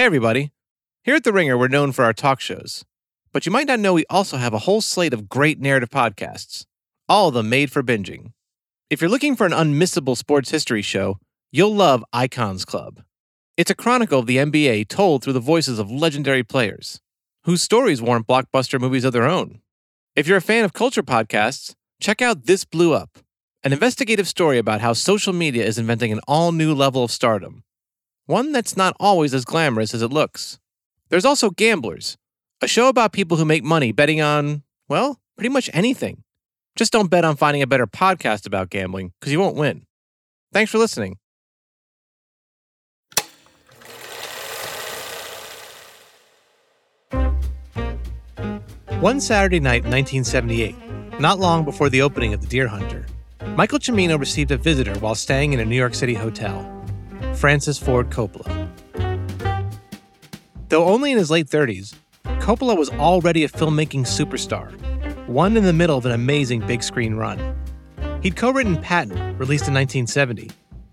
Hey, everybody. Here at The Ringer, we're known for our talk shows. But you might not know we also have a whole slate of great narrative podcasts, all of them made for binging. If you're looking for an unmissable sports history show, you'll love Icons Club. It's a chronicle of the NBA told through the voices of legendary players, whose stories warrant blockbuster movies of their own. If you're a fan of culture podcasts, check out This Blew Up, an investigative story about how social media is inventing an all new level of stardom, one that's not always as glamorous as it looks. There's also Gamblers, a show about people who make money betting on, well, pretty much anything. Just don't bet on finding a better podcast about gambling, because you won't win. Thanks for listening. One Saturday night in 1978, not long before the opening of The Deer Hunter, Michael Cimino received a visitor while staying in a New York City hotel Francis Ford Coppola. Though only in his late 30s, Coppola was already a filmmaking superstar, one in the middle of an amazing big screen run. He'd co written Patton, released in 1970,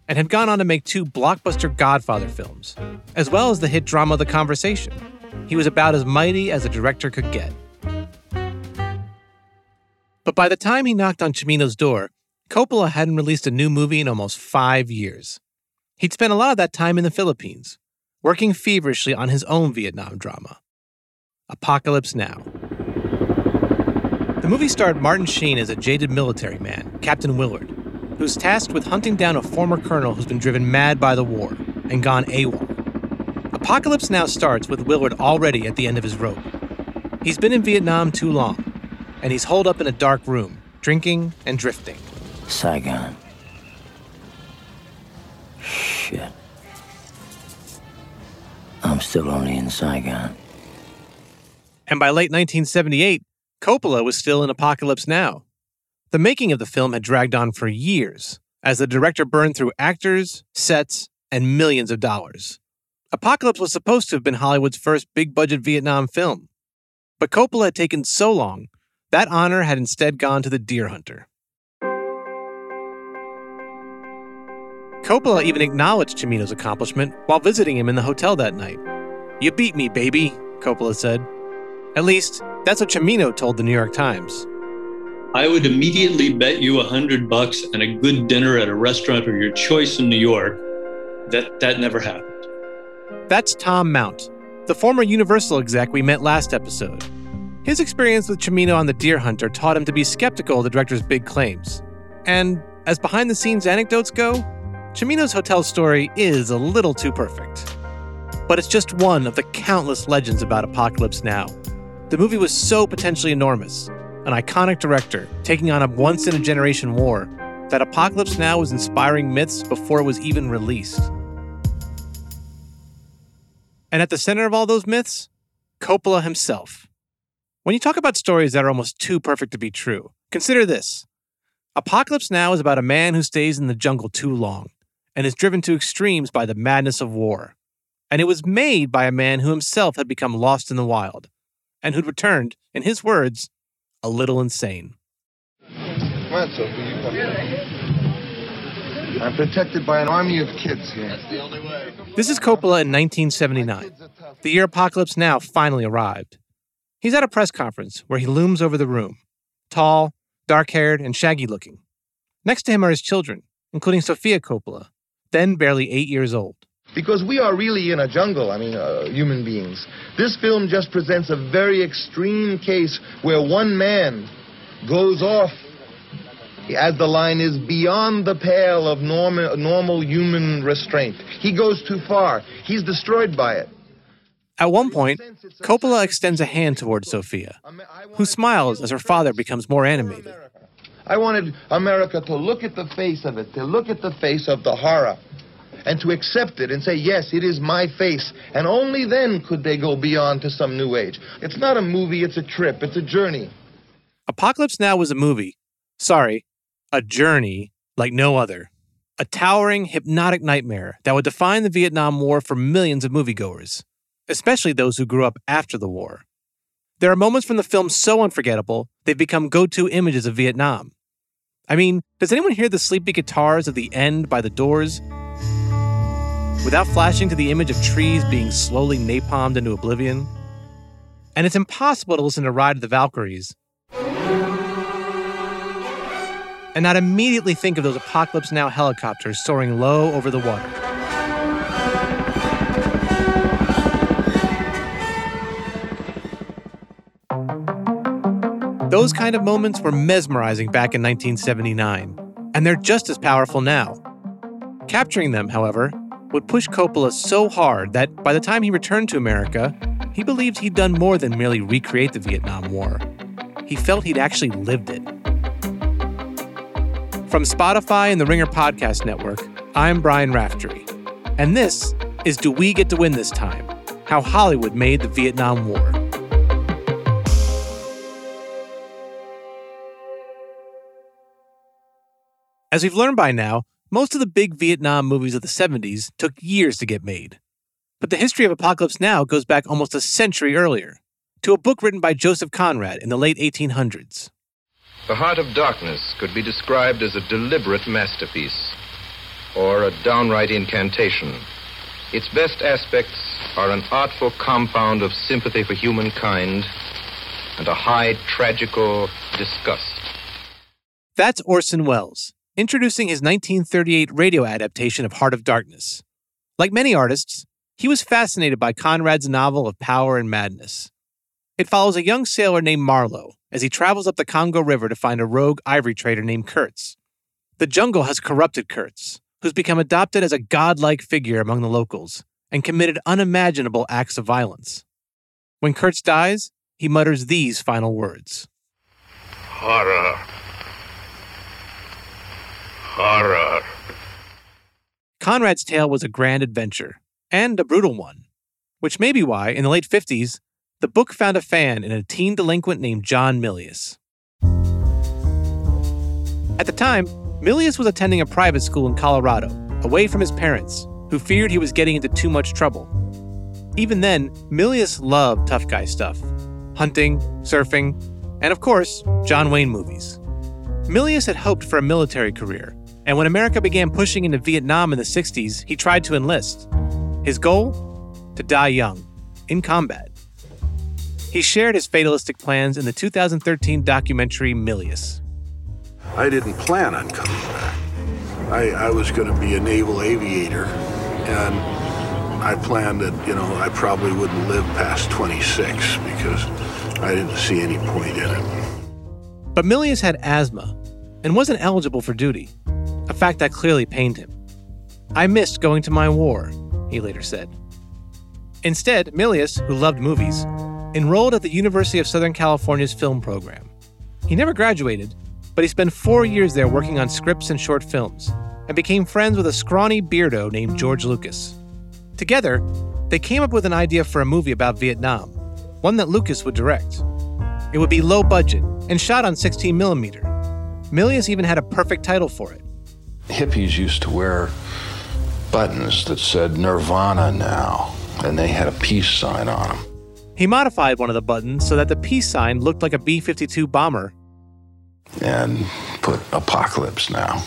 and had gone on to make two blockbuster Godfather films, as well as the hit drama The Conversation. He was about as mighty as a director could get. But by the time he knocked on Cimino's door, Coppola hadn't released a new movie in almost five years. He'd spent a lot of that time in the Philippines, working feverishly on his own Vietnam drama, Apocalypse Now. The movie starred Martin Sheen as a jaded military man, Captain Willard, who's tasked with hunting down a former colonel who's been driven mad by the war and gone AWOL. Apocalypse Now starts with Willard already at the end of his rope. He's been in Vietnam too long, and he's holed up in a dark room, drinking and drifting. Saigon. Shit. I'm still only in Saigon. And by late 1978, Coppola was still in Apocalypse Now. The making of the film had dragged on for years, as the director burned through actors, sets, and millions of dollars. Apocalypse was supposed to have been Hollywood's first big budget Vietnam film. But Coppola had taken so long, that honor had instead gone to The Deer Hunter. Coppola even acknowledged Cimino's accomplishment while visiting him in the hotel that night. You beat me, baby, Coppola said. At least, that's what Cimino told the New York Times. I would immediately bet you a hundred bucks and a good dinner at a restaurant of your choice in New York that that never happened. That's Tom Mount, the former Universal exec we met last episode. His experience with Cimino on The Deer Hunter taught him to be skeptical of the director's big claims. And as behind the scenes anecdotes go, Cimino's hotel story is a little too perfect. But it's just one of the countless legends about Apocalypse Now. The movie was so potentially enormous, an iconic director taking on a once in a generation war, that Apocalypse Now was inspiring myths before it was even released. And at the center of all those myths, Coppola himself. When you talk about stories that are almost too perfect to be true, consider this Apocalypse Now is about a man who stays in the jungle too long and is driven to extremes by the madness of war. And it was made by a man who himself had become lost in the wild, and who'd returned, in his words, a little insane. Come on, Sophie, you come here. I'm protected by an army of kids here. This is Coppola in 1979, the year Apocalypse Now finally arrived. He's at a press conference where he looms over the room, tall, dark haired, and shaggy looking. Next to him are his children, including Sofia Coppola, then barely eight years old. Because we are really in a jungle, I mean, uh, human beings. This film just presents a very extreme case where one man goes off, as the line is, beyond the pale of normal, normal human restraint. He goes too far. He's destroyed by it. At one point, Coppola extends a hand towards Sofia, who smiles as her father becomes more animated. I wanted America to look at the face of it, to look at the face of the horror, and to accept it and say, yes, it is my face. And only then could they go beyond to some new age. It's not a movie, it's a trip, it's a journey. Apocalypse Now was a movie. Sorry, a journey like no other. A towering, hypnotic nightmare that would define the Vietnam War for millions of moviegoers, especially those who grew up after the war. There are moments from the film so unforgettable, they've become go to images of Vietnam. I mean, does anyone hear the sleepy guitars of the end by the doors? without flashing to the image of trees being slowly napalmed into oblivion. And it's impossible to listen to Ride of the Valkyries and not immediately think of those Apocalypse Now helicopters soaring low over the water. Those kind of moments were mesmerizing back in 1979, and they're just as powerful now. Capturing them, however, would push Coppola so hard that by the time he returned to America, he believed he'd done more than merely recreate the Vietnam War. He felt he'd actually lived it. From Spotify and the Ringer Podcast Network, I'm Brian Raftery. And this is Do We Get to Win This Time? How Hollywood Made the Vietnam War. As we've learned by now, most of the big Vietnam movies of the 70s took years to get made. But the history of Apocalypse Now goes back almost a century earlier, to a book written by Joseph Conrad in the late 1800s. The Heart of Darkness could be described as a deliberate masterpiece, or a downright incantation. Its best aspects are an artful compound of sympathy for humankind and a high tragical disgust. That's Orson Welles, introducing his 1938 radio adaptation of Heart of Darkness. Like many artists, he was fascinated by Conrad's novel of power and madness. It follows a young sailor named Marlowe as he travels up the Congo River to find a rogue ivory trader named Kurtz. The jungle has corrupted Kurtz, who's become adopted as a godlike figure among the locals and committed unimaginable acts of violence. When Kurtz dies, he mutters these final words Horror. Horror. Conrad's tale was a grand adventure, and a brutal one, which may be why, in the late 50s, the book found a fan in a teen delinquent named John Milius. At the time, Milius was attending a private school in Colorado, away from his parents, who feared he was getting into too much trouble. Even then, Milius loved tough guy stuff hunting, surfing, and of course, John Wayne movies. Milius had hoped for a military career, and when America began pushing into Vietnam in the 60s, he tried to enlist. His goal? To die young, in combat. He shared his fatalistic plans in the 2013 documentary Milius. I didn't plan on coming back. I, I was going to be a naval aviator, and I planned that, you know, I probably wouldn't live past 26 because I didn't see any point in it. But Milius had asthma and wasn't eligible for duty, fact that clearly pained him. I missed going to my war, he later said. Instead, Milius, who loved movies, enrolled at the University of Southern California's film program. He never graduated, but he spent four years there working on scripts and short films, and became friends with a scrawny beardo named George Lucas. Together, they came up with an idea for a movie about Vietnam, one that Lucas would direct. It would be low budget and shot on 16 millimeter. Milius even had a perfect title for it. Hippies used to wear buttons that said Nirvana now, and they had a peace sign on them. He modified one of the buttons so that the peace sign looked like a B 52 bomber. And put Apocalypse now.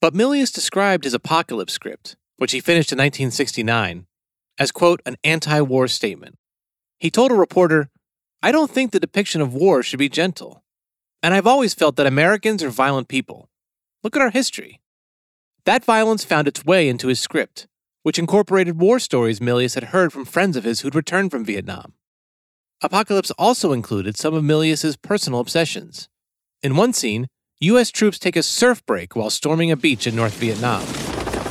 But Milius described his apocalypse script, which he finished in 1969, as, quote, an anti war statement. He told a reporter, I don't think the depiction of war should be gentle. And I've always felt that Americans are violent people. Look at our history. That violence found its way into his script, which incorporated war stories Milius had heard from friends of his who'd returned from Vietnam. Apocalypse also included some of Milius's personal obsessions. In one scene, U.S. troops take a surf break while storming a beach in North Vietnam.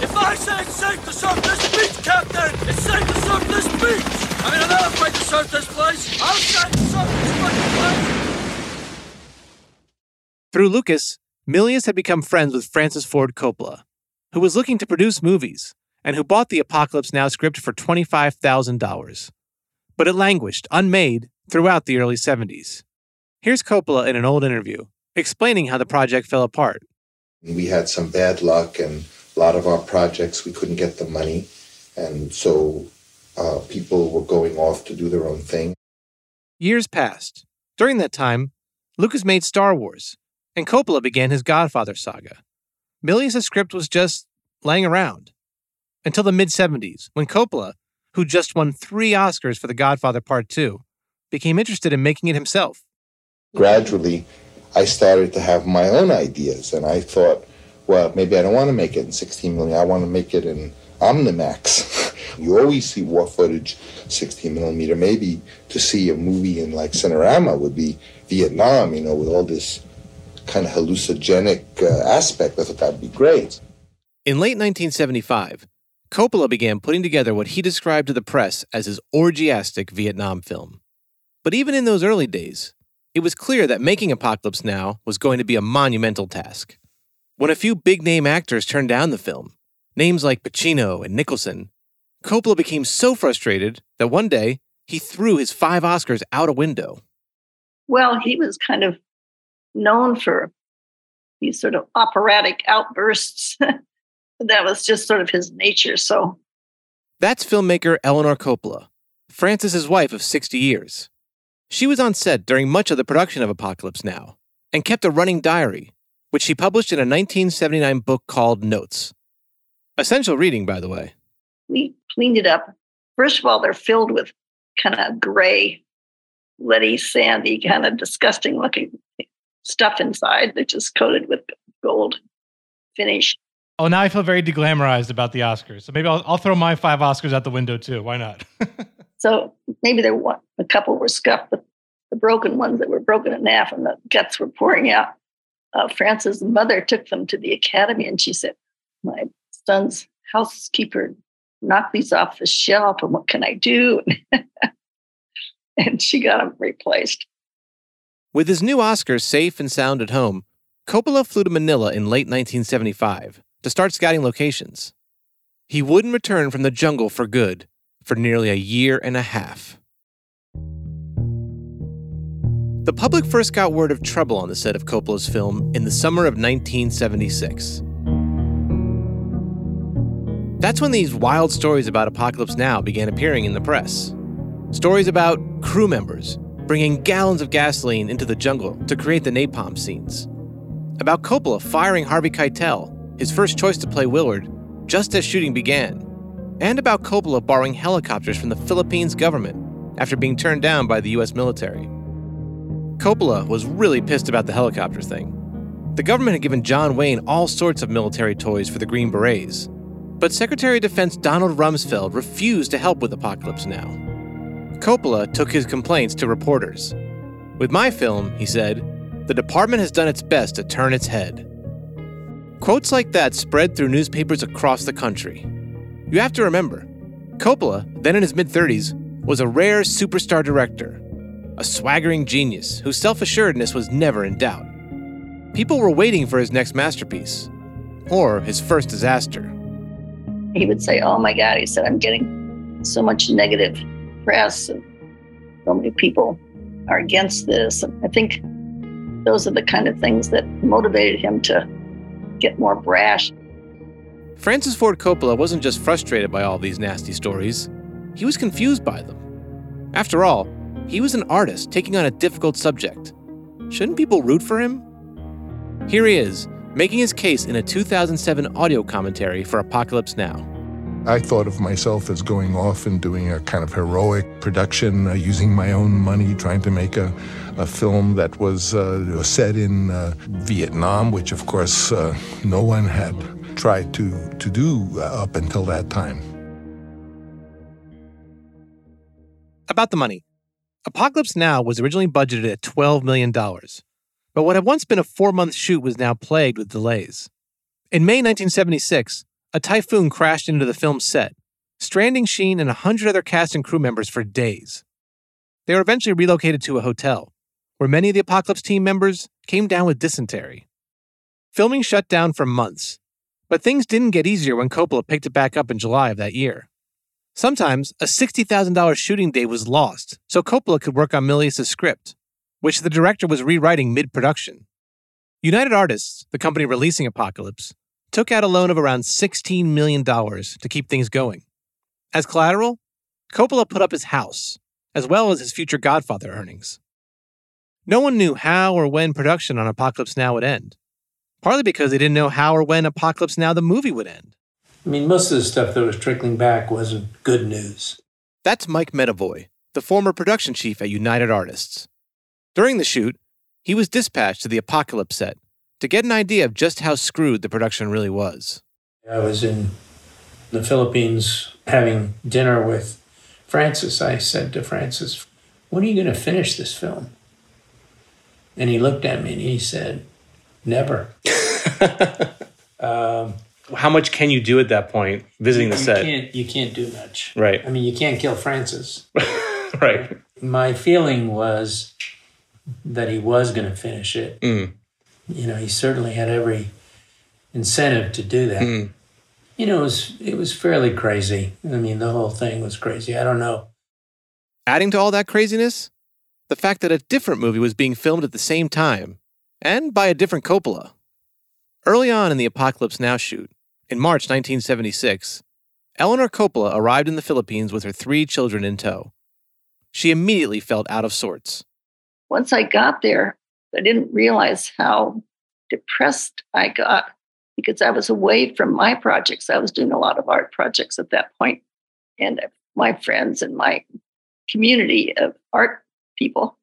If I say it's safe to surf this beach, Captain, it's safe to surf this beach. I mean, I'm not afraid to surf this place. I'm safe to surf this fucking place. Through Lucas, Milius had become friends with Francis Ford Coppola, who was looking to produce movies and who bought the Apocalypse Now script for $25,000. But it languished, unmade, throughout the early 70s. Here's Coppola in an old interview, explaining how the project fell apart. We had some bad luck, and a lot of our projects we couldn't get the money, and so uh, people were going off to do their own thing. Years passed. During that time, Lucas made Star Wars, and Coppola began his Godfather saga. Milius' script was just laying around. until the mid 70s when Coppola, who just won three Oscars for The Godfather Part 2, became interested in making it himself. Gradually, I started to have my own ideas, and I thought, well, maybe I don't want to make it in 16 million. I want to make it in Omnimax. you always see war footage, 16 millimeter. Maybe to see a movie in like Cinerama would be Vietnam, you know, with all this kind of hallucinogenic uh, aspect. I thought that'd be great. In late 1975, Coppola began putting together what he described to the press as his orgiastic Vietnam film. But even in those early days, it was clear that making Apocalypse Now was going to be a monumental task. When a few big name actors turned down the film, names like Pacino and Nicholson, Coppola became so frustrated that one day he threw his five Oscars out a window. Well, he was kind of known for these sort of operatic outbursts. that was just sort of his nature. So that's filmmaker Eleanor Coppola, Francis's wife of 60 years. She was on set during much of the production of Apocalypse Now and kept a running diary, which she published in a 1979 book called Notes. Essential reading, by the way. We cleaned it up. First of all, they're filled with kind of gray, leady, sandy, kind of disgusting looking stuff inside that's just coated with gold finish. Oh, now I feel very deglamorized about the Oscars. So maybe I'll, I'll throw my five Oscars out the window too. Why not? so maybe there were a couple were scuffed, but the broken ones that were broken in half and the guts were pouring out. Uh, Francis' mother took them to the academy and she said, My son's housekeeper knocked these off the shelf, and what can I do? and she got them replaced. With his new Oscars safe and sound at home, Coppola flew to Manila in late 1975 to start scouting locations. He wouldn't return from the jungle for good for nearly a year and a half. The public first got word of trouble on the set of Coppola's film in the summer of 1976. That's when these wild stories about Apocalypse Now began appearing in the press. Stories about crew members bringing gallons of gasoline into the jungle to create the napalm scenes. About Coppola firing Harvey Keitel, his first choice to play Willard, just as shooting began. And about Coppola borrowing helicopters from the Philippines government after being turned down by the US military. Coppola was really pissed about the helicopter thing. The government had given John Wayne all sorts of military toys for the Green Berets, but Secretary of Defense Donald Rumsfeld refused to help with Apocalypse Now. Coppola took his complaints to reporters. With my film, he said, the department has done its best to turn its head. Quotes like that spread through newspapers across the country. You have to remember, Coppola, then in his mid 30s, was a rare superstar director, a swaggering genius whose self assuredness was never in doubt. People were waiting for his next masterpiece, or his first disaster. He would say, Oh my God, he said, I'm getting so much negative press, and so many people are against this. And I think those are the kind of things that motivated him to get more brash. Francis Ford Coppola wasn't just frustrated by all these nasty stories, he was confused by them. After all, he was an artist taking on a difficult subject. Shouldn't people root for him? Here he is, making his case in a 2007 audio commentary for Apocalypse Now. I thought of myself as going off and doing a kind of heroic production, uh, using my own money, trying to make a, a film that was uh, set in uh, Vietnam, which of course uh, no one had tried to, to do uh, up until that time. About the money. Apocalypse Now was originally budgeted at $12 million, but what had once been a four month shoot was now plagued with delays. In May 1976, a typhoon crashed into the film's set, stranding Sheen and a hundred other cast and crew members for days. They were eventually relocated to a hotel, where many of the Apocalypse team members came down with dysentery. Filming shut down for months, but things didn't get easier when Coppola picked it back up in July of that year. Sometimes a $60,000 shooting day was lost, so Coppola could work on Milius' script, which the director was rewriting mid production. United Artists, the company releasing Apocalypse, took out a loan of around $16 million to keep things going. As collateral, Coppola put up his house, as well as his future Godfather earnings. No one knew how or when production on Apocalypse Now would end, partly because they didn't know how or when Apocalypse Now the movie would end. I mean, most of the stuff that was trickling back wasn't good news. That's Mike Medavoy, the former production chief at United Artists. During the shoot, he was dispatched to the Apocalypse set to get an idea of just how screwed the production really was. I was in the Philippines having dinner with Francis. I said to Francis, When are you going to finish this film? And he looked at me and he said, Never. um, How much can you do at that point visiting the you set? Can't, you can't do much. Right. I mean, you can't kill Francis. right. My feeling was that he was going to finish it. Mm. You know, he certainly had every incentive to do that. Mm. You know, it was it was fairly crazy. I mean, the whole thing was crazy. I don't know. Adding to all that craziness, the fact that a different movie was being filmed at the same time, and by a different Coppola. Early on in the Apocalypse Now shoot, in March 1976, Eleanor Coppola arrived in the Philippines with her three children in tow. She immediately felt out of sorts. Once I got there, I didn't realize how depressed I got because I was away from my projects. I was doing a lot of art projects at that point, and my friends and my community of art people.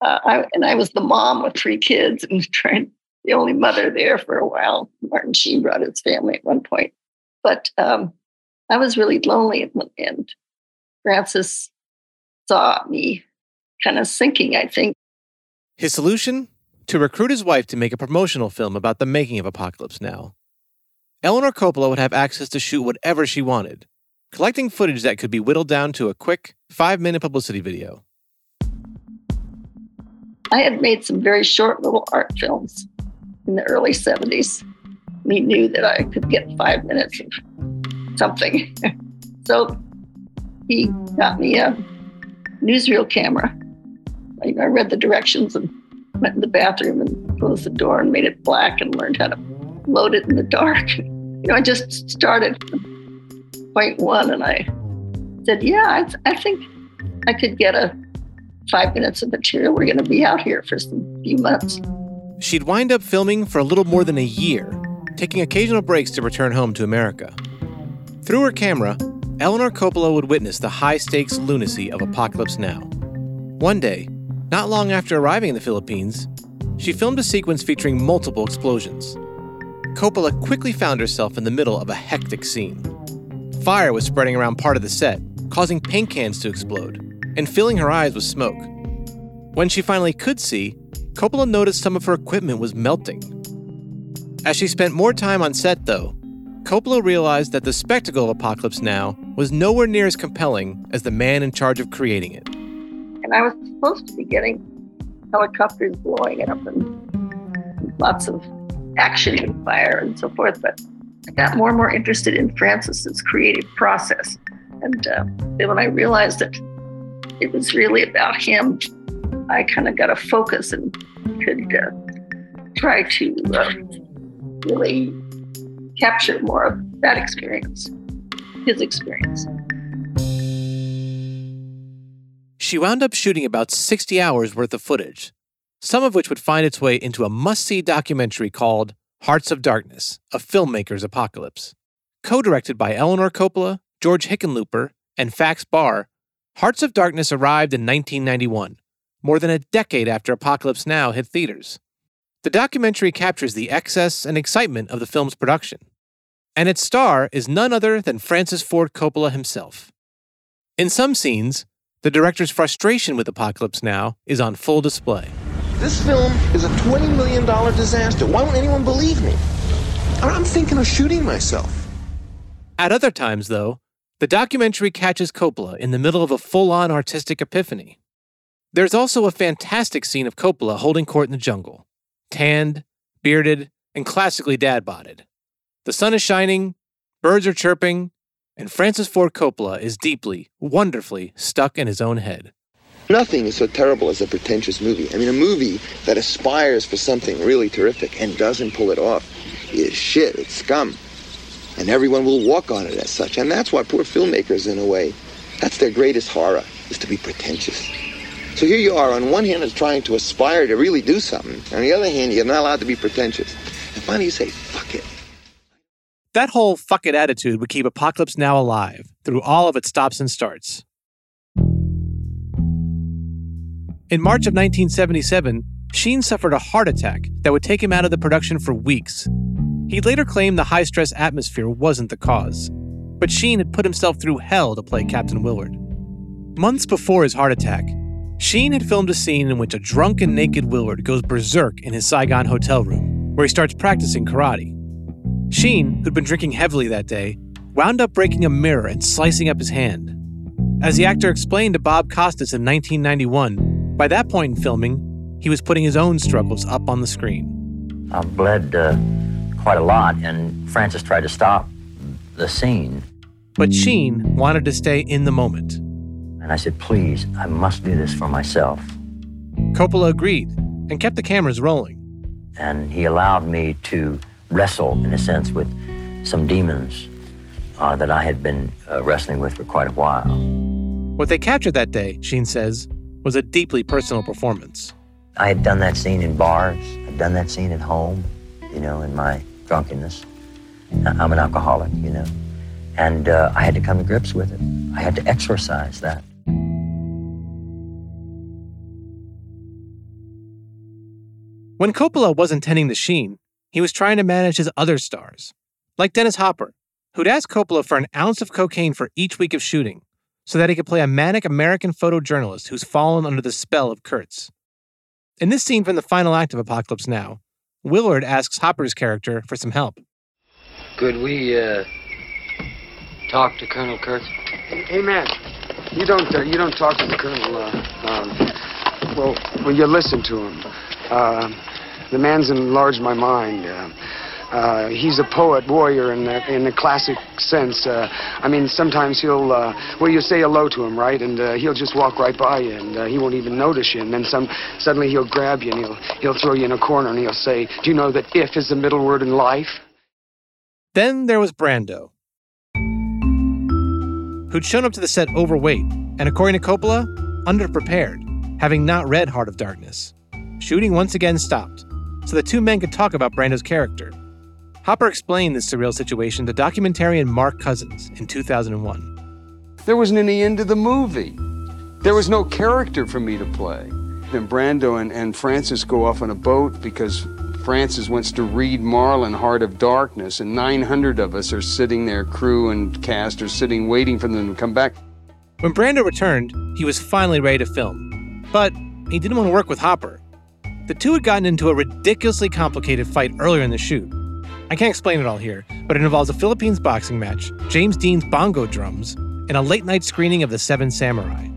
Uh, I, and I was the mom with three kids and trying the only mother there for a while. Martin Sheen brought his family at one point, but um, I was really lonely. And Francis saw me kind of sinking. I think His solution? To recruit his wife to make a promotional film about the making of Apocalypse Now. Eleanor Coppola would have access to shoot whatever she wanted, collecting footage that could be whittled down to a quick, five minute publicity video. I had made some very short little art films in the early 70s. And he knew that I could get five minutes of something. so he got me a newsreel camera. I read the directions and went in the bathroom and closed the door and made it black and learned how to load it in the dark. You know, I just started point one and I said, Yeah, I, I think I could get a five minutes of material. We're going to be out here for some few months. She'd wind up filming for a little more than a year, taking occasional breaks to return home to America. Through her camera, Eleanor Coppola would witness the high stakes lunacy of Apocalypse Now. One day, not long after arriving in the Philippines, she filmed a sequence featuring multiple explosions. Coppola quickly found herself in the middle of a hectic scene. Fire was spreading around part of the set, causing paint cans to explode, and filling her eyes with smoke. When she finally could see, Coppola noticed some of her equipment was melting. As she spent more time on set, though, Coppola realized that the spectacle of Apocalypse Now was nowhere near as compelling as the man in charge of creating it. And I was supposed to be getting helicopters blowing up and lots of action and fire and so forth, but I got more and more interested in Francis's creative process. And uh, then when I realized that it was really about him, I kind of got a focus and could uh, try to uh, really capture more of that experience, his experience. She wound up shooting about 60 hours worth of footage, some of which would find its way into a must see documentary called Hearts of Darkness A Filmmaker's Apocalypse. Co directed by Eleanor Coppola, George Hickenlooper, and Fax Bahr, Hearts of Darkness arrived in 1991, more than a decade after Apocalypse Now hit theaters. The documentary captures the excess and excitement of the film's production, and its star is none other than Francis Ford Coppola himself. In some scenes, the director's frustration with Apocalypse Now is on full display. This film is a $20 million disaster. Why won't anyone believe me? I'm thinking of shooting myself. At other times, though, the documentary catches Coppola in the middle of a full on artistic epiphany. There's also a fantastic scene of Coppola holding court in the jungle, tanned, bearded, and classically dad boded. The sun is shining, birds are chirping, and Francis Ford Coppola is deeply, wonderfully stuck in his own head. Nothing is so terrible as a pretentious movie. I mean, a movie that aspires for something really terrific and doesn't pull it off is shit, it's scum. And everyone will walk on it as such. And that's why poor filmmakers, in a way, that's their greatest horror, is to be pretentious. So here you are, on one hand, is trying to aspire to really do something. On the other hand, you're not allowed to be pretentious. And finally, you say. That whole fuck it attitude would keep Apocalypse Now alive through all of its stops and starts. In March of 1977, Sheen suffered a heart attack that would take him out of the production for weeks. He later claimed the high stress atmosphere wasn't the cause, but Sheen had put himself through hell to play Captain Willard. Months before his heart attack, Sheen had filmed a scene in which a drunken, naked Willard goes berserk in his Saigon hotel room, where he starts practicing karate. Sheen, who'd been drinking heavily that day, wound up breaking a mirror and slicing up his hand. As the actor explained to Bob Costas in 1991, by that point in filming, he was putting his own struggles up on the screen. I bled uh, quite a lot, and Francis tried to stop the scene. But Sheen wanted to stay in the moment. And I said, please, I must do this for myself. Coppola agreed and kept the cameras rolling. And he allowed me to wrestle, in a sense, with some demons uh, that I had been uh, wrestling with for quite a while. What they captured that day, Sheen says, was a deeply personal performance. I had done that scene in bars, I'd done that scene at home, you know, in my drunkenness. I'm an alcoholic, you know. And uh, I had to come to grips with it. I had to exorcise that. When Coppola wasn't tending to Sheen, he was trying to manage his other stars, like Dennis Hopper, who'd asked Coppola for an ounce of cocaine for each week of shooting so that he could play a manic American photojournalist who's fallen under the spell of Kurtz. In this scene from the final act of Apocalypse Now, Willard asks Hopper's character for some help. Could we uh, talk to Colonel Kurtz? Hey, man, you don't uh, you don't talk to the colonel. Uh, um, well, well, you listen to him. The man's enlarged my mind. Uh, uh, he's a poet warrior in the, in the classic sense. Uh, I mean, sometimes he'll, uh, well, you say hello to him, right? And uh, he'll just walk right by you, and uh, he won't even notice you. And then some, suddenly he'll grab you and he'll, he'll throw you in a corner and he'll say, Do you know that if is the middle word in life? Then there was Brando, who'd shown up to the set overweight and, according to Coppola, underprepared, having not read Heart of Darkness. Shooting once again stopped, so the two men could talk about Brando's character. Hopper explained this surreal situation to documentarian Mark Cousins in 2001. There wasn't any end to the movie. There was no character for me to play. Then Brando and, and Francis go off on a boat because Francis wants to read Marlon Heart of Darkness, and 900 of us are sitting there, crew and cast are sitting waiting for them to come back. When Brando returned, he was finally ready to film. But he didn't want to work with Hopper. The two had gotten into a ridiculously complicated fight earlier in the shoot. I can't explain it all here, but it involves a Philippines boxing match, James Dean's bongo drums, and a late night screening of The Seven Samurai.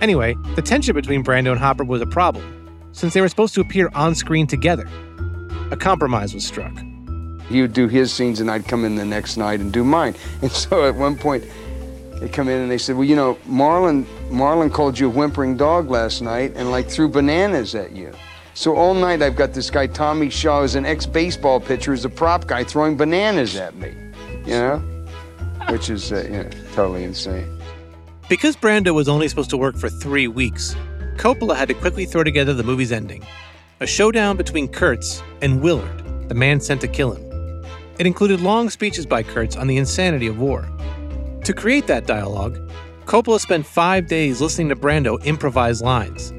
Anyway, the tension between Brando and Hopper was a problem, since they were supposed to appear on screen together. A compromise was struck. He would do his scenes, and I'd come in the next night and do mine. And so at one point, they come in and they said, "Well, you know, Marlon, Marlon called you a whimpering dog last night, and like threw bananas at you." So all night I've got this guy Tommy Shaw, who's an ex-baseball pitcher, who's a prop guy, throwing bananas at me. You know, which is uh, you know, totally insane. Because Brando was only supposed to work for three weeks, Coppola had to quickly throw together the movie's ending a showdown between Kurtz and Willard, the man sent to kill him. It included long speeches by Kurtz on the insanity of war. To create that dialogue, Coppola spent five days listening to Brando improvise lines,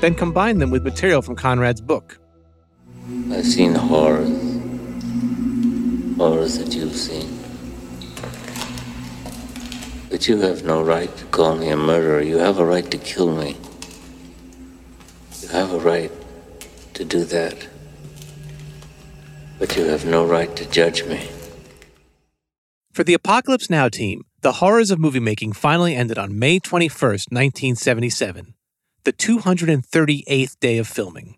then combined them with material from Conrad's book. I've seen horrors, horrors that you've seen. But you have no right to call me a murderer. You have a right to kill me. You have a right to do that. But you have no right to judge me. For the Apocalypse Now team, the horrors of movie making finally ended on May 21st, 1977, the 238th day of filming.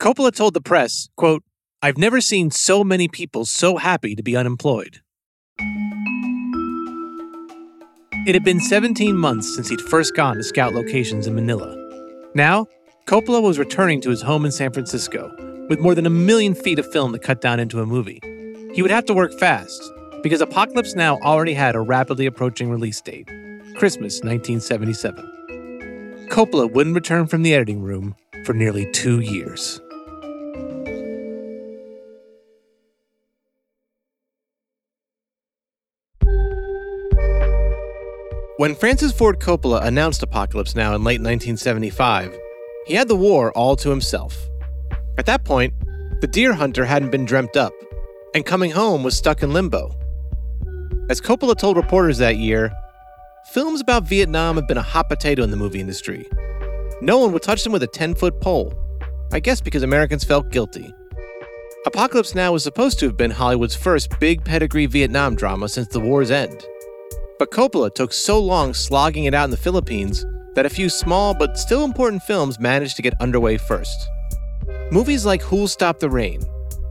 Coppola told the press, quote, I've never seen so many people so happy to be unemployed. It had been 17 months since he'd first gone to scout locations in Manila. Now, Coppola was returning to his home in San Francisco with more than a million feet of film to cut down into a movie. He would have to work fast because Apocalypse Now already had a rapidly approaching release date Christmas 1977. Coppola wouldn't return from the editing room for nearly two years. When Francis Ford Coppola announced Apocalypse Now in late 1975, he had the war all to himself. At that point, the deer hunter hadn't been dreamt up, and coming home was stuck in limbo. As Coppola told reporters that year, films about Vietnam have been a hot potato in the movie industry. No one would touch them with a 10 foot pole, I guess because Americans felt guilty. Apocalypse Now was supposed to have been Hollywood's first big pedigree Vietnam drama since the war's end. But Coppola took so long slogging it out in the Philippines that a few small but still important films managed to get underway first. Movies like Who'll Stop the Rain,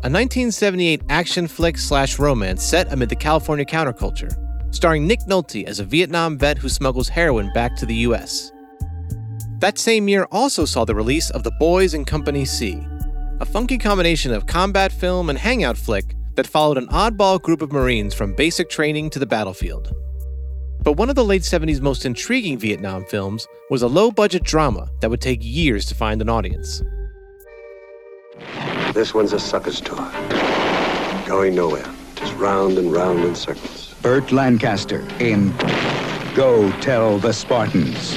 a 1978 action flick slash romance set amid the California counterculture, starring Nick Nolte as a Vietnam vet who smuggles heroin back to the US. That same year also saw the release of The Boys in Company C, a funky combination of combat film and hangout flick that followed an oddball group of Marines from basic training to the battlefield. But one of the late 70s most intriguing Vietnam films was a low budget drama that would take years to find an audience. This one's a sucker's tour. Going nowhere. Just round and round in circles. Burt Lancaster in Go Tell the Spartans.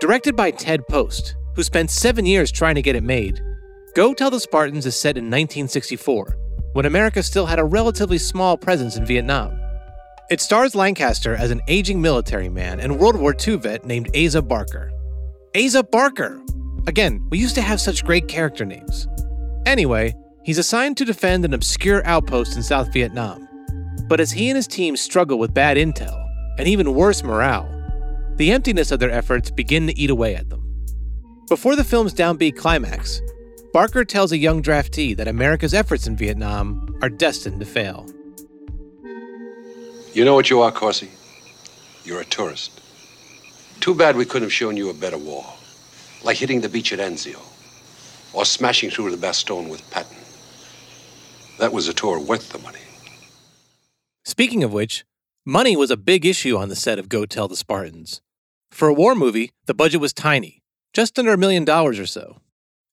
Directed by Ted Post, who spent seven years trying to get it made, Go Tell the Spartans is set in 1964, when America still had a relatively small presence in Vietnam. It stars Lancaster as an aging military man and World War II vet named Asa Barker. Asa Barker! Again, we used to have such great character names. Anyway, he's assigned to defend an obscure outpost in South Vietnam. But as he and his team struggle with bad intel, and even worse morale, the emptiness of their efforts begin to eat away at them. Before the film's downbeat climax, Barker tells a young draftee that America's efforts in Vietnam are destined to fail. You know what you are, Courcey? You're a tourist. Too bad we couldn't have shown you a better war, Like hitting the beach at Anzio. Or smashing through the Bastogne with Patton. That was a tour worth the money. Speaking of which, money was a big issue on the set of Go Tell the Spartans. For a war movie, the budget was tiny, just under a million dollars or so.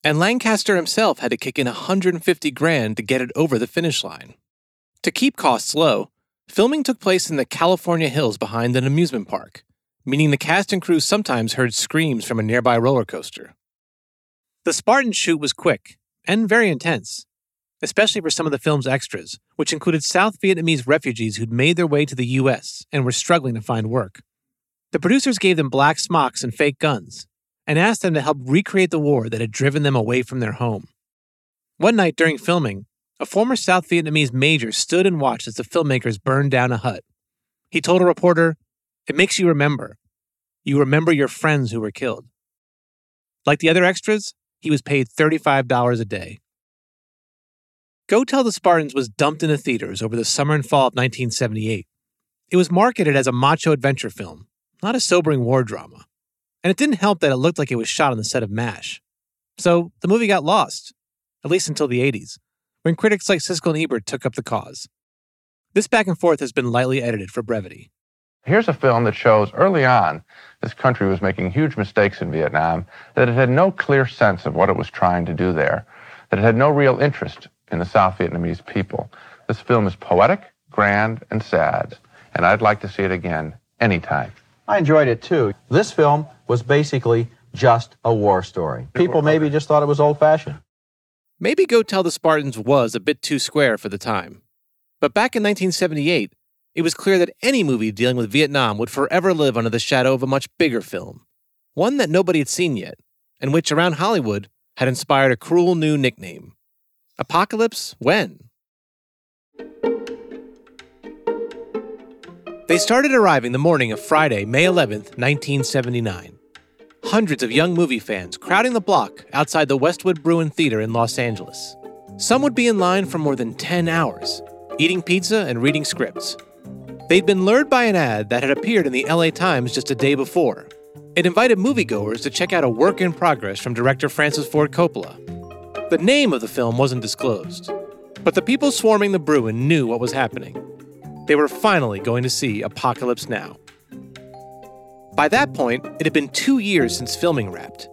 And Lancaster himself had to kick in 150 grand to get it over the finish line. To keep costs low, filming took place in the California hills behind an amusement park, meaning the cast and crew sometimes heard screams from a nearby roller coaster. The Spartan shoot was quick and very intense, especially for some of the film's extras, which included South Vietnamese refugees who'd made their way to the US and were struggling to find work. The producers gave them black smocks and fake guns, and asked them to help recreate the war that had driven them away from their home. One night during filming, a former South Vietnamese major stood and watched as the filmmakers burned down a hut. He told a reporter, It makes you remember. You remember your friends who were killed. Like the other extras, he was paid $35 a day. Go Tell the Spartans was dumped into theaters over the summer and fall of 1978. It was marketed as a macho adventure film, not a sobering war drama. And it didn't help that it looked like it was shot on the set of MASH. So the movie got lost, at least until the 80s, when critics like Siskel and Ebert took up the cause. This back and forth has been lightly edited for brevity. Here's a film that shows early on this country was making huge mistakes in Vietnam, that it had no clear sense of what it was trying to do there, that it had no real interest in the South Vietnamese people. This film is poetic, grand, and sad, and I'd like to see it again anytime. I enjoyed it too. This film was basically just a war story. People maybe just thought it was old fashioned. Maybe Go Tell the Spartans was a bit too square for the time. But back in 1978, it was clear that any movie dealing with Vietnam would forever live under the shadow of a much bigger film, one that nobody had seen yet, and which around Hollywood had inspired a cruel new nickname Apocalypse When? They started arriving the morning of Friday, May 11th, 1979. Hundreds of young movie fans crowding the block outside the Westwood Bruin Theater in Los Angeles. Some would be in line for more than 10 hours, eating pizza and reading scripts. They'd been lured by an ad that had appeared in the LA Times just a day before. It invited moviegoers to check out a work in progress from director Francis Ford Coppola. The name of the film wasn't disclosed, but the people swarming the Bruin knew what was happening. They were finally going to see Apocalypse Now. By that point, it had been two years since filming wrapped.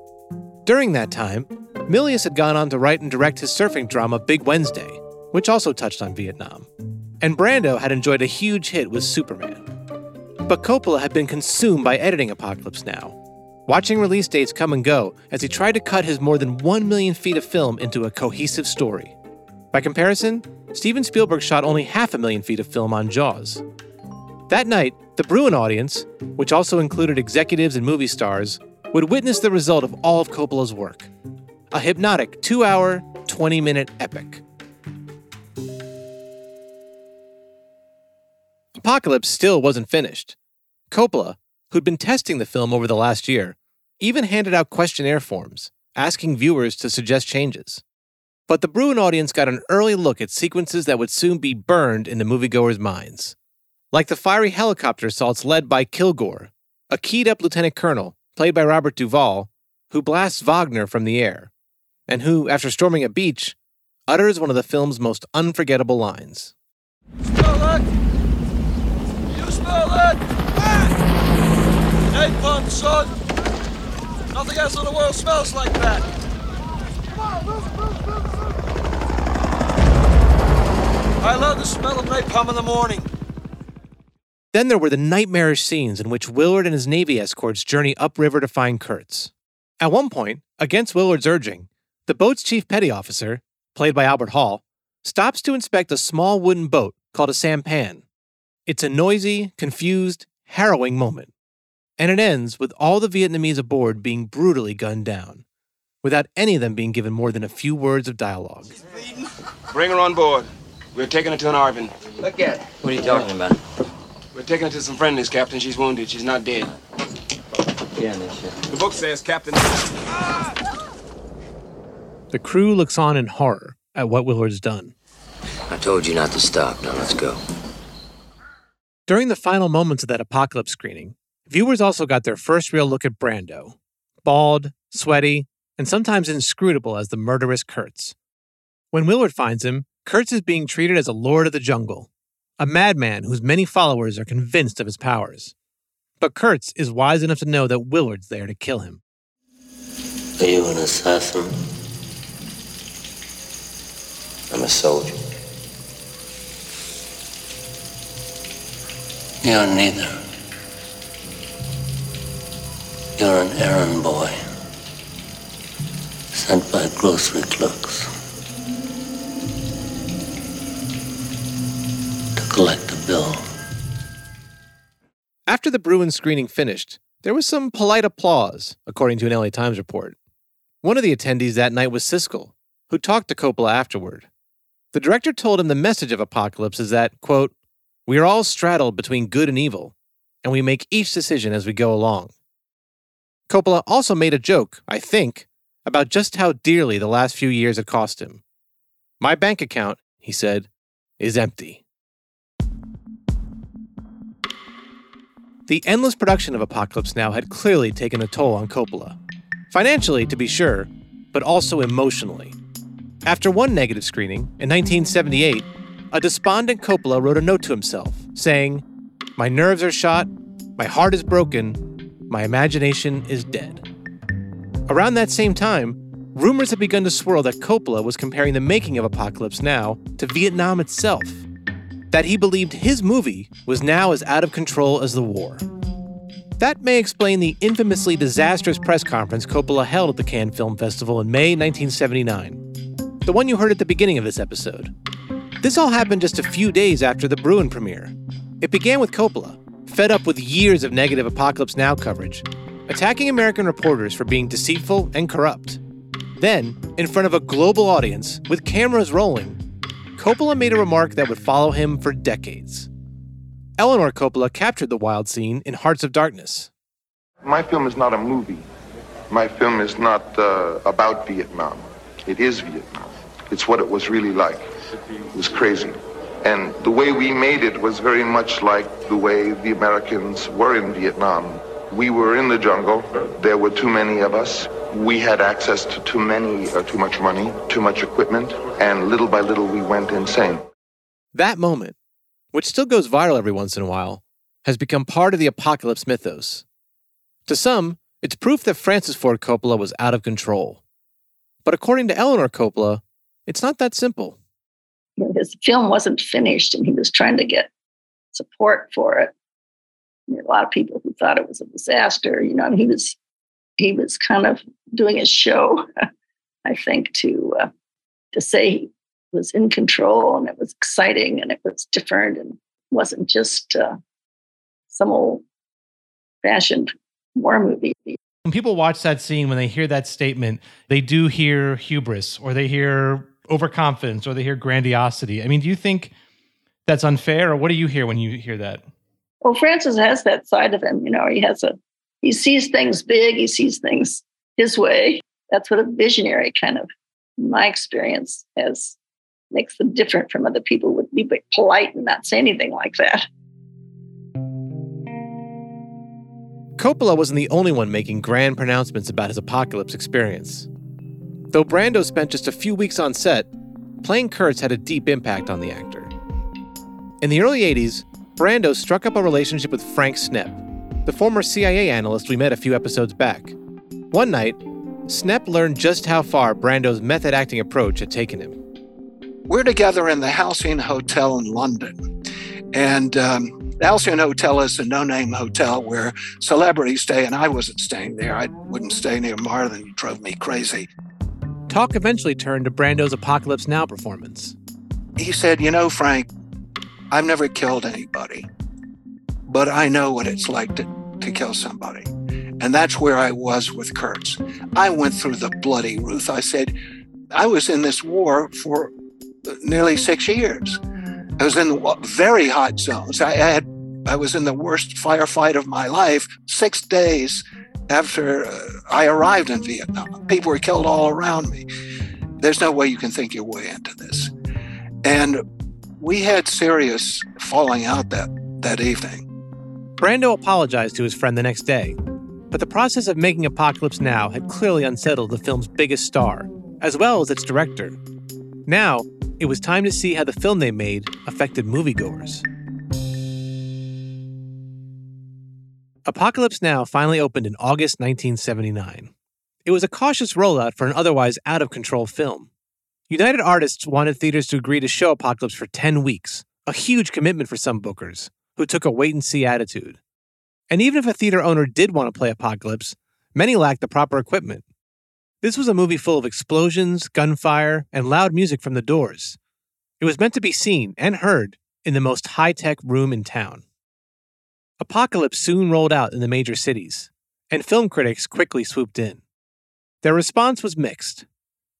During that time, Milius had gone on to write and direct his surfing drama Big Wednesday, which also touched on Vietnam. and Brando had enjoyed a huge hit with Superman. But Coppola had been consumed by editing Apocalypse Now, watching release dates come and go as he tried to cut his more than 1 million feet of film into a cohesive story. By comparison, Steven Spielberg shot only half a million feet of film on Jaws. That night, the Bruin audience, which also included executives and movie stars, would witness the result of all of Coppola's work a hypnotic two hour, 20 minute epic. Apocalypse still wasn't finished. Coppola, who'd been testing the film over the last year, even handed out questionnaire forms, asking viewers to suggest changes. But the Bruin audience got an early look at sequences that would soon be burned into moviegoers' minds. Like the fiery helicopter assaults led by Kilgore, a keyed up lieutenant colonel, played by Robert Duvall, who blasts Wagner from the air, and who, after storming a beach, utters one of the film's most unforgettable lines. Smell that? You smell that? Napalm, son! Nothing else in the world smells like that! I love the smell of napalm in the morning. Then there were the nightmarish scenes in which Willard and his Navy escorts journey upriver to find Kurtz. At one point, against Willard's urging, the boat's chief petty officer, played by Albert Hall, stops to inspect a small wooden boat called a sampan. It's a noisy, confused, harrowing moment. And it ends with all the Vietnamese aboard being brutally gunned down, without any of them being given more than a few words of dialogue. Bring her on board. We're taking her to an Arvin. Look at it. What are you talking about? We're taking her to some friendlies, Captain. She's wounded. She's not dead. Get in this shit. The book says, Captain. The crew looks on in horror at what Willard's done. I told you not to stop. Now let's go. During the final moments of that apocalypse screening, viewers also got their first real look at Brando bald, sweaty, and sometimes inscrutable as the murderous Kurtz. When Willard finds him, Kurtz is being treated as a lord of the jungle, a madman whose many followers are convinced of his powers. But Kurtz is wise enough to know that Willard's there to kill him. Are you an assassin? I'm a soldier. You're neither. You're an errand boy. Sent by grocery clerks. To collect a bill. After the Bruin screening finished, there was some polite applause, according to an LA Times report. One of the attendees that night was Siskel, who talked to Coppola afterward. The director told him the message of Apocalypse is that, quote, we are all straddled between good and evil, and we make each decision as we go along. Coppola also made a joke, I think, about just how dearly the last few years had cost him. My bank account, he said, is empty. The endless production of Apocalypse Now had clearly taken a toll on Coppola. Financially, to be sure, but also emotionally. After one negative screening, in 1978, a despondent Coppola wrote a note to himself, saying, My nerves are shot, my heart is broken, my imagination is dead. Around that same time, rumors had begun to swirl that Coppola was comparing the making of Apocalypse Now to Vietnam itself, that he believed his movie was now as out of control as the war. That may explain the infamously disastrous press conference Coppola held at the Cannes Film Festival in May 1979, the one you heard at the beginning of this episode. This all happened just a few days after the Bruin premiere. It began with Coppola, fed up with years of negative Apocalypse Now coverage, attacking American reporters for being deceitful and corrupt. Then, in front of a global audience, with cameras rolling, Coppola made a remark that would follow him for decades. Eleanor Coppola captured the wild scene in Hearts of Darkness. My film is not a movie. My film is not uh, about Vietnam. It is Vietnam. It's what it was really like. It was crazy. And the way we made it was very much like the way the Americans were in Vietnam. We were in the jungle. There were too many of us. We had access to too many, uh, too much money, too much equipment, and little by little we went insane. That moment, which still goes viral every once in a while, has become part of the apocalypse mythos. To some, it's proof that Francis Ford Coppola was out of control. But according to Eleanor Coppola, it's not that simple. His film wasn't finished and he was trying to get support for it. There were a lot of people who thought it was a disaster. You know, he was he was kind of doing his show, I think, to uh, to say he was in control and it was exciting and it was different and wasn't just uh, some old fashioned war movie. When people watch that scene, when they hear that statement, they do hear hubris or they hear overconfidence or they hear grandiosity. I mean, do you think that's unfair or what do you hear when you hear that? Well, Francis has that side of him. You know, he has a, he sees things big, he sees things his way. That's what a visionary kind of, my experience, has makes them different from other people would be polite and not say anything like that. Coppola wasn't the only one making grand pronouncements about his apocalypse experience. Though Brando spent just a few weeks on set, playing Kurtz had a deep impact on the actor. In the early 80s, Brando struck up a relationship with Frank Snepp, the former CIA analyst we met a few episodes back. One night, Snepp learned just how far Brando's method acting approach had taken him. We're together in the Halcyon Hotel in London. And um, the Halcyon Hotel is a no name hotel where celebrities stay, and I wasn't staying there. I wouldn't stay near Marlon. He drove me crazy. Talk eventually turned to Brando's Apocalypse Now performance. He said, You know, Frank, I've never killed anybody, but I know what it's like to, to kill somebody. And that's where I was with Kurtz. I went through the bloody Ruth. I said, I was in this war for uh, nearly six years. I was in very hot zones. I had I was in the worst firefight of my life six days after uh, I arrived in Vietnam. People were killed all around me. There's no way you can think your way into this. And we had serious falling out that, that evening. Brando apologized to his friend the next day, but the process of making Apocalypse Now had clearly unsettled the film's biggest star, as well as its director. Now, it was time to see how the film they made affected moviegoers. Apocalypse Now finally opened in August 1979. It was a cautious rollout for an otherwise out of control film. United Artists wanted theaters to agree to show Apocalypse for 10 weeks, a huge commitment for some bookers, who took a wait and see attitude. And even if a theater owner did want to play Apocalypse, many lacked the proper equipment. This was a movie full of explosions, gunfire, and loud music from the Doors. It was meant to be seen and heard in the most high tech room in town. Apocalypse soon rolled out in the major cities, and film critics quickly swooped in. Their response was mixed.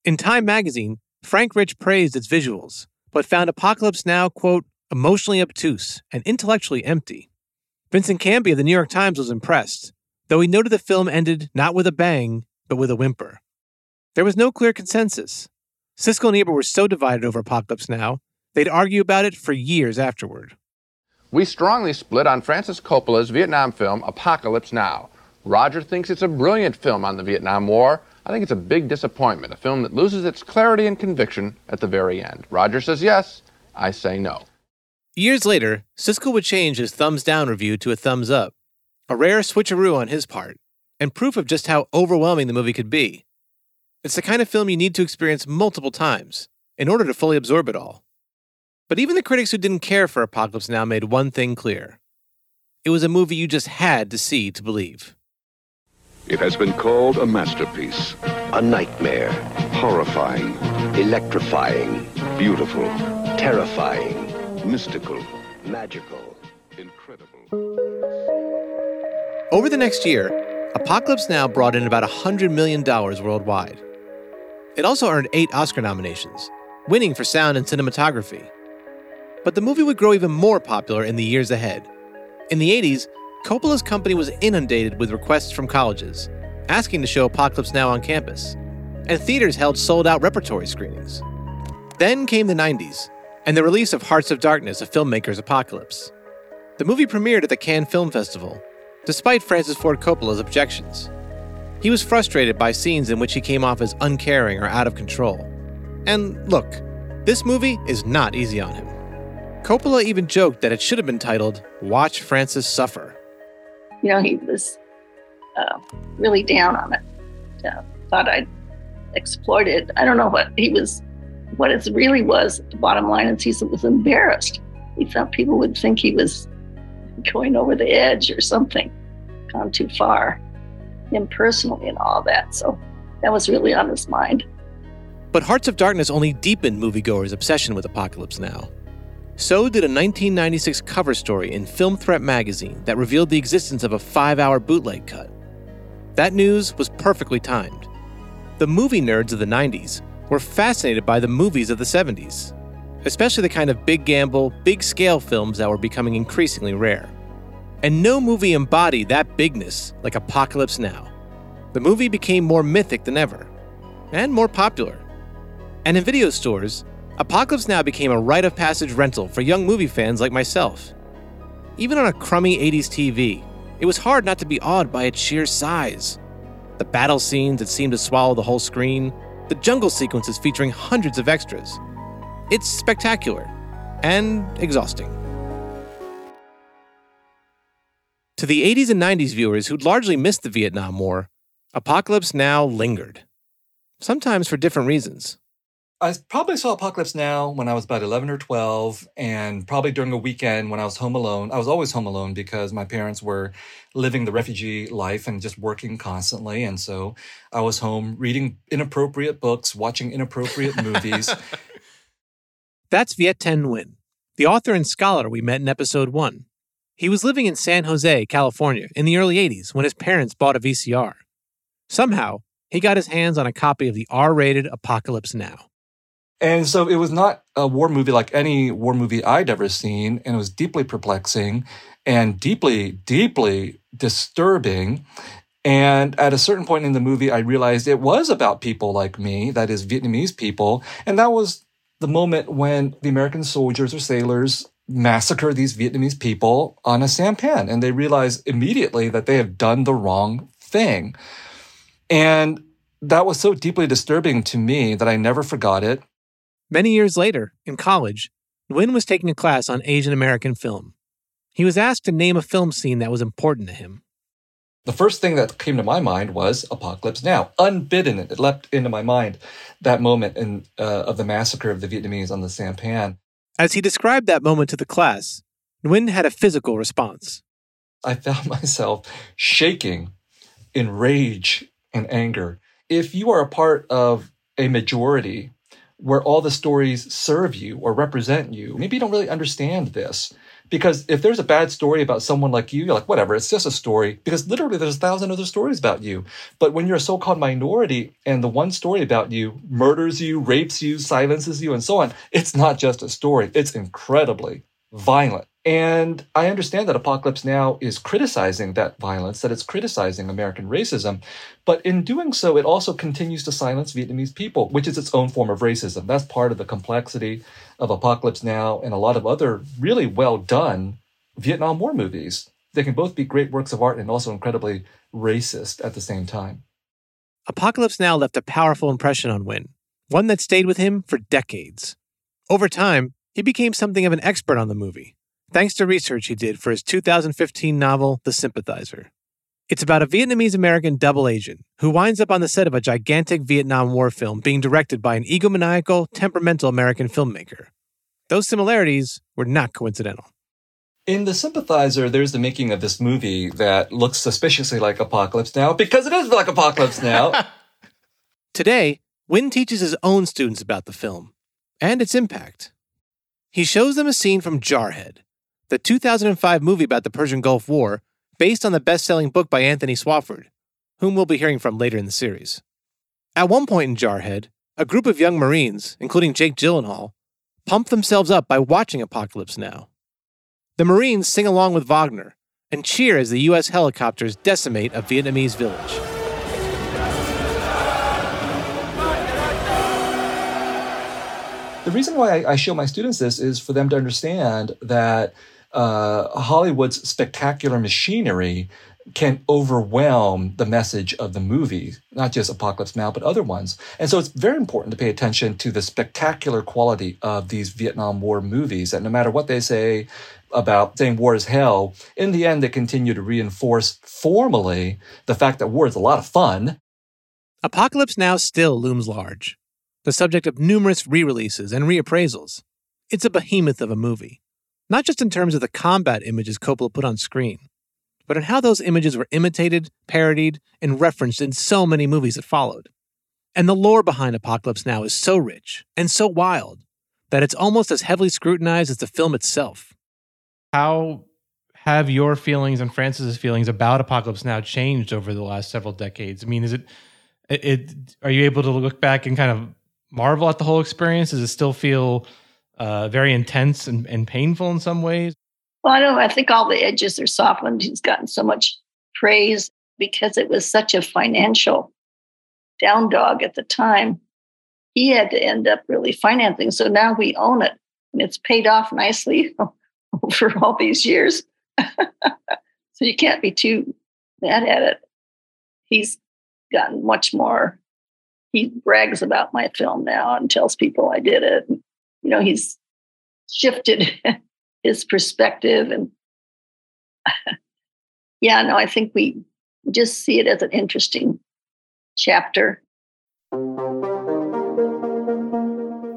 In Time magazine, Frank Rich praised its visuals, but found Apocalypse Now, quote, emotionally obtuse and intellectually empty. Vincent Canby of the New York Times was impressed, though he noted the film ended not with a bang, but with a whimper. There was no clear consensus. Siskel and Ebert were so divided over Apocalypse Now, they'd argue about it for years afterward. We strongly split on Francis Coppola's Vietnam film Apocalypse Now. Roger thinks it's a brilliant film on the Vietnam War. I think it's a big disappointment, a film that loses its clarity and conviction at the very end. Roger says yes, I say no. Years later, Siskel would change his thumbs down review to a thumbs up, a rare switcheroo on his part, and proof of just how overwhelming the movie could be. It's the kind of film you need to experience multiple times in order to fully absorb it all. But even the critics who didn't care for Apocalypse Now made one thing clear it was a movie you just had to see to believe. It has been called a masterpiece. A nightmare. Horrifying. Electrifying. Beautiful. Terrifying. Mystical. Magical. Incredible. Over the next year, Apocalypse Now brought in about $100 million worldwide. It also earned eight Oscar nominations, winning for sound and cinematography. But the movie would grow even more popular in the years ahead. In the 80s, Coppola's company was inundated with requests from colleges, asking to show Apocalypse Now on campus, and theaters held sold out repertory screenings. Then came the 90s, and the release of Hearts of Darkness, a filmmaker's apocalypse. The movie premiered at the Cannes Film Festival, despite Francis Ford Coppola's objections. He was frustrated by scenes in which he came off as uncaring or out of control. And look, this movie is not easy on him. Coppola even joked that it should have been titled Watch Francis Suffer. You know, he was uh, really down on it. Uh, thought I'd exploited. I don't know what he was what it really was, the bottom line is he was embarrassed. He thought people would think he was going over the edge or something, gone too far, impersonally and all that. So that was really on his mind. But Hearts of Darkness only deepened moviegoers' obsession with Apocalypse Now. So did a 1996 cover story in Film Threat magazine that revealed the existence of a five hour bootleg cut. That news was perfectly timed. The movie nerds of the 90s were fascinated by the movies of the 70s, especially the kind of big gamble, big scale films that were becoming increasingly rare. And no movie embodied that bigness like Apocalypse Now. The movie became more mythic than ever, and more popular. And in video stores, Apocalypse Now became a rite of passage rental for young movie fans like myself. Even on a crummy 80s TV, it was hard not to be awed by its sheer size. The battle scenes that seemed to swallow the whole screen, the jungle sequences featuring hundreds of extras. It's spectacular and exhausting. To the 80s and 90s viewers who'd largely missed the Vietnam War, Apocalypse Now lingered. Sometimes for different reasons. I probably saw Apocalypse Now when I was about 11 or 12, and probably during a weekend when I was home alone. I was always home alone because my parents were living the refugee life and just working constantly. And so I was home reading inappropriate books, watching inappropriate movies. That's Viet Thanh Nguyen, the author and scholar we met in episode one. He was living in San Jose, California in the early 80s when his parents bought a VCR. Somehow, he got his hands on a copy of the R rated Apocalypse Now. And so it was not a war movie like any war movie I'd ever seen. And it was deeply perplexing and deeply, deeply disturbing. And at a certain point in the movie, I realized it was about people like me, that is, Vietnamese people. And that was the moment when the American soldiers or sailors massacre these Vietnamese people on a sampan. And they realize immediately that they have done the wrong thing. And that was so deeply disturbing to me that I never forgot it. Many years later, in college, Nguyen was taking a class on Asian American film. He was asked to name a film scene that was important to him. The first thing that came to my mind was Apocalypse Now. Unbidden, it leapt into my mind that moment in, uh, of the massacre of the Vietnamese on the sampan. As he described that moment to the class, Nguyen had a physical response. I found myself shaking in rage and anger. If you are a part of a majority where all the stories serve you or represent you. Maybe you don't really understand this. Because if there's a bad story about someone like you, you're like, whatever, it's just a story. Because literally there's a thousand other stories about you. But when you're a so-called minority and the one story about you murders you, rapes you, silences you, and so on, it's not just a story. It's incredibly violent. And I understand that Apocalypse Now is criticizing that violence, that it's criticizing American racism. But in doing so, it also continues to silence Vietnamese people, which is its own form of racism. That's part of the complexity of Apocalypse Now and a lot of other really well done Vietnam War movies. They can both be great works of art and also incredibly racist at the same time. Apocalypse Now left a powerful impression on Nguyen, one that stayed with him for decades. Over time, he became something of an expert on the movie thanks to research he did for his 2015 novel, The Sympathizer. It's about a Vietnamese American double agent who winds up on the set of a gigantic Vietnam War film being directed by an egomaniacal, temperamental American filmmaker. Those similarities were not coincidental. In The Sympathizer, there's the making of this movie that looks suspiciously like Apocalypse Now because it is like Apocalypse Now. Today, Nguyen teaches his own students about the film and its impact. He shows them a scene from Jarhead, the 2005 movie about the Persian Gulf War, based on the best selling book by Anthony Swofford, whom we'll be hearing from later in the series. At one point in Jarhead, a group of young Marines, including Jake Gyllenhaal, pump themselves up by watching Apocalypse Now. The Marines sing along with Wagner and cheer as the U.S. helicopters decimate a Vietnamese village. The reason why I show my students this is for them to understand that uh, Hollywood's spectacular machinery can overwhelm the message of the movie, not just Apocalypse Now, but other ones. And so it's very important to pay attention to the spectacular quality of these Vietnam War movies. That no matter what they say about saying war is hell, in the end, they continue to reinforce formally the fact that war is a lot of fun. Apocalypse Now still looms large. the subject of numerous re releases and reappraisals. It's a behemoth of a movie, not just in terms of the combat images Coppola put on screen, but in how those images were imitated, parodied, and referenced in so many movies that followed. And the lore behind Apocalypse Now is so rich and so wild that it's almost as heavily scrutinized as the film itself. How have your feelings and Francis's feelings about Apocalypse Now changed over the last several decades? I mean, is it, it, are you able to look back and kind of marvel at the whole experience? Does it still feel uh, very intense and, and painful in some ways? Well, I don't. I think all the edges are softened. He's gotten so much praise because it was such a financial down dog at the time. He had to end up really financing. So now we own it and it's paid off nicely over all these years. so you can't be too mad at it. He's gotten much more. He brags about my film now and tells people I did it. You know, he's shifted his perspective and yeah, no, I think we just see it as an interesting chapter.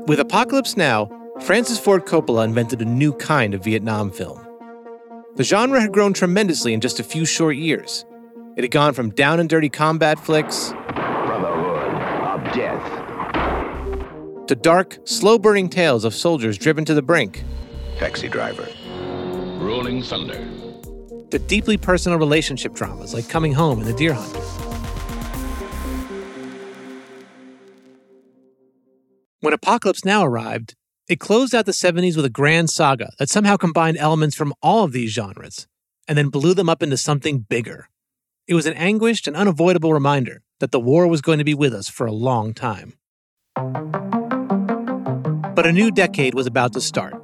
With Apocalypse Now, Francis Ford Coppola invented a new kind of Vietnam film. The genre had grown tremendously in just a few short years. It had gone from down and dirty combat flicks to dark, slow burning tales of soldiers driven to the brink Taxi driver. Rolling Thunder. to deeply personal relationship dramas like Coming Home and The Deer Hunter. When Apocalypse Now arrived, it closed out the 70s with a grand saga that somehow combined elements from all of these genres and then blew them up into something bigger. It was an anguished and unavoidable reminder that the war was going to be with us for a long time. But a new decade was about to start,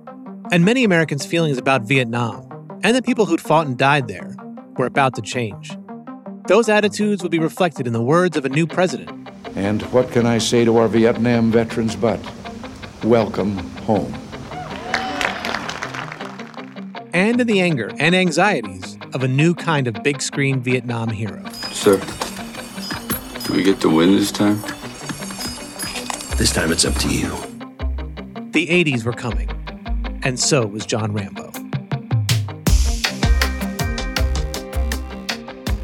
and many Americans' feelings about Vietnam and the people who'd fought and died there were about to change. Those attitudes would be reflected in the words of a new president And what can I say to our Vietnam veterans but welcome home? and in the anger and anxieties of a new kind of big screen Vietnam hero. Sir, do we get to win this time? This time it's up to you. The 80s were coming, and so was John Rambo.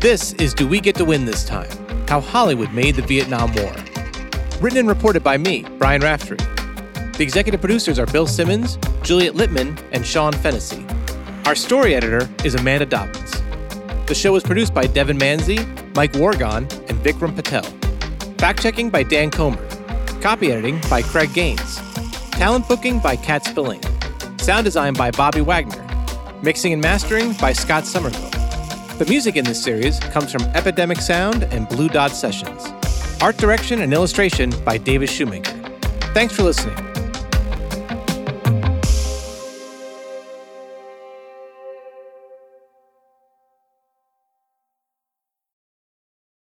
This is Do We Get to Win This Time? How Hollywood Made the Vietnam War. Written and reported by me, Brian Raftery. The executive producers are Bill Simmons, Juliet Littman, and Sean Fennessy. Our story editor is Amanda Dobbins. The show was produced by Devon Manze, Mike Wargon, and Vikram Patel. Fact checking by Dan Comer. Copy editing by Craig Gaines. Talent booking by Kat Spilling. Sound design by Bobby Wagner. Mixing and mastering by Scott Somerville. The music in this series comes from Epidemic Sound and Blue Dot Sessions. Art direction and illustration by Davis Shoemaker. Thanks for listening.